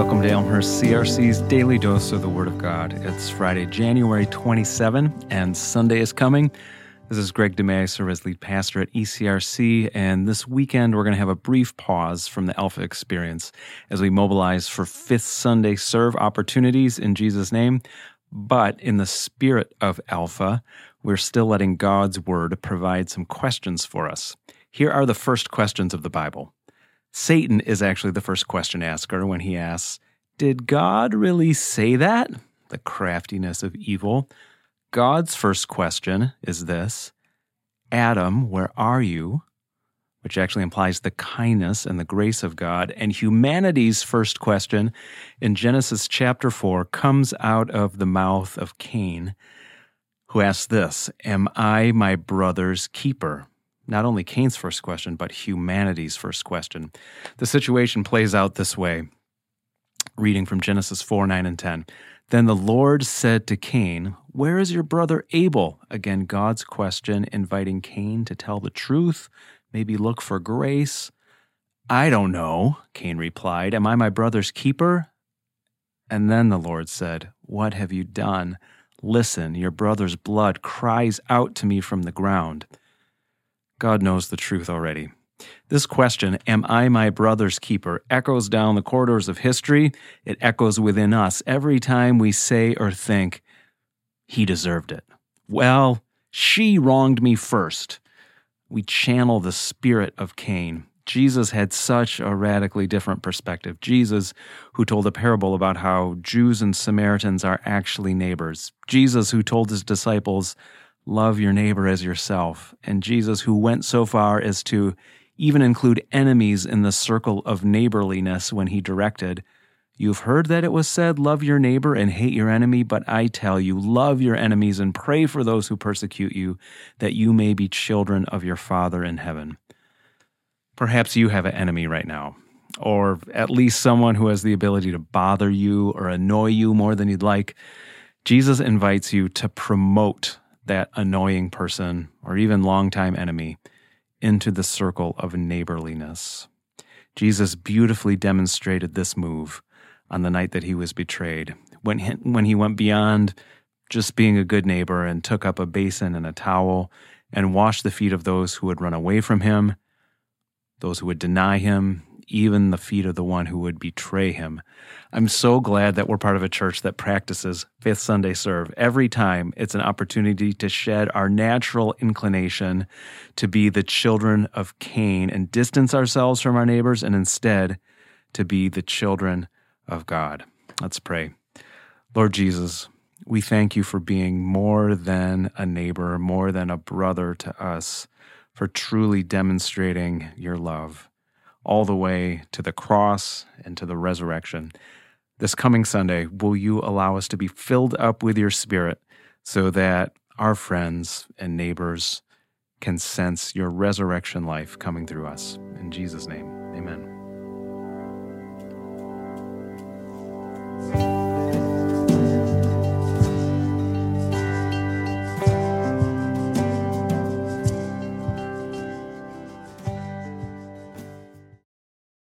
Welcome to Elmhurst CRC's Daily Dose of the Word of God. It's Friday, January 27, and Sunday is coming. This is Greg DeMay. I serve as lead pastor at ECRC, and this weekend we're going to have a brief pause from the Alpha experience as we mobilize for Fifth Sunday serve opportunities in Jesus' name. But in the spirit of Alpha, we're still letting God's Word provide some questions for us. Here are the first questions of the Bible. Satan is actually the first question asker when he asks, Did God really say that? The craftiness of evil. God's first question is this Adam, where are you? Which actually implies the kindness and the grace of God. And humanity's first question in Genesis chapter 4 comes out of the mouth of Cain, who asks this Am I my brother's keeper? Not only Cain's first question, but humanity's first question. The situation plays out this way reading from Genesis 4 9 and 10. Then the Lord said to Cain, Where is your brother Abel? Again, God's question, inviting Cain to tell the truth, maybe look for grace. I don't know, Cain replied. Am I my brother's keeper? And then the Lord said, What have you done? Listen, your brother's blood cries out to me from the ground. God knows the truth already. This question, Am I my brother's keeper? echoes down the corridors of history. It echoes within us every time we say or think, He deserved it. Well, she wronged me first. We channel the spirit of Cain. Jesus had such a radically different perspective. Jesus, who told a parable about how Jews and Samaritans are actually neighbors. Jesus, who told his disciples, love your neighbor as yourself. And Jesus, who went so far as to even include enemies in the circle of neighborliness when he directed, You've heard that it was said, Love your neighbor and hate your enemy, but I tell you, love your enemies and pray for those who persecute you, that you may be children of your Father in heaven. Perhaps you have an enemy right now, or at least someone who has the ability to bother you or annoy you more than you'd like. Jesus invites you to promote that annoying person or even longtime enemy into the circle of neighborliness. Jesus beautifully demonstrated this move on the night that he was betrayed, when he, when he went beyond just being a good neighbor and took up a basin and a towel and washed the feet of those who would run away from him, those who would deny him, even the feet of the one who would betray him. I'm so glad that we're part of a church that practices Fifth Sunday Serve. Every time it's an opportunity to shed our natural inclination to be the children of Cain and distance ourselves from our neighbors and instead to be the children of God. Let's pray. Lord Jesus, we thank you for being more than a neighbor, more than a brother to us, for truly demonstrating your love all the way to the cross and to the resurrection. This coming Sunday, will you allow us to be filled up with your spirit so that our friends and neighbors can sense your resurrection life coming through us? In Jesus' name.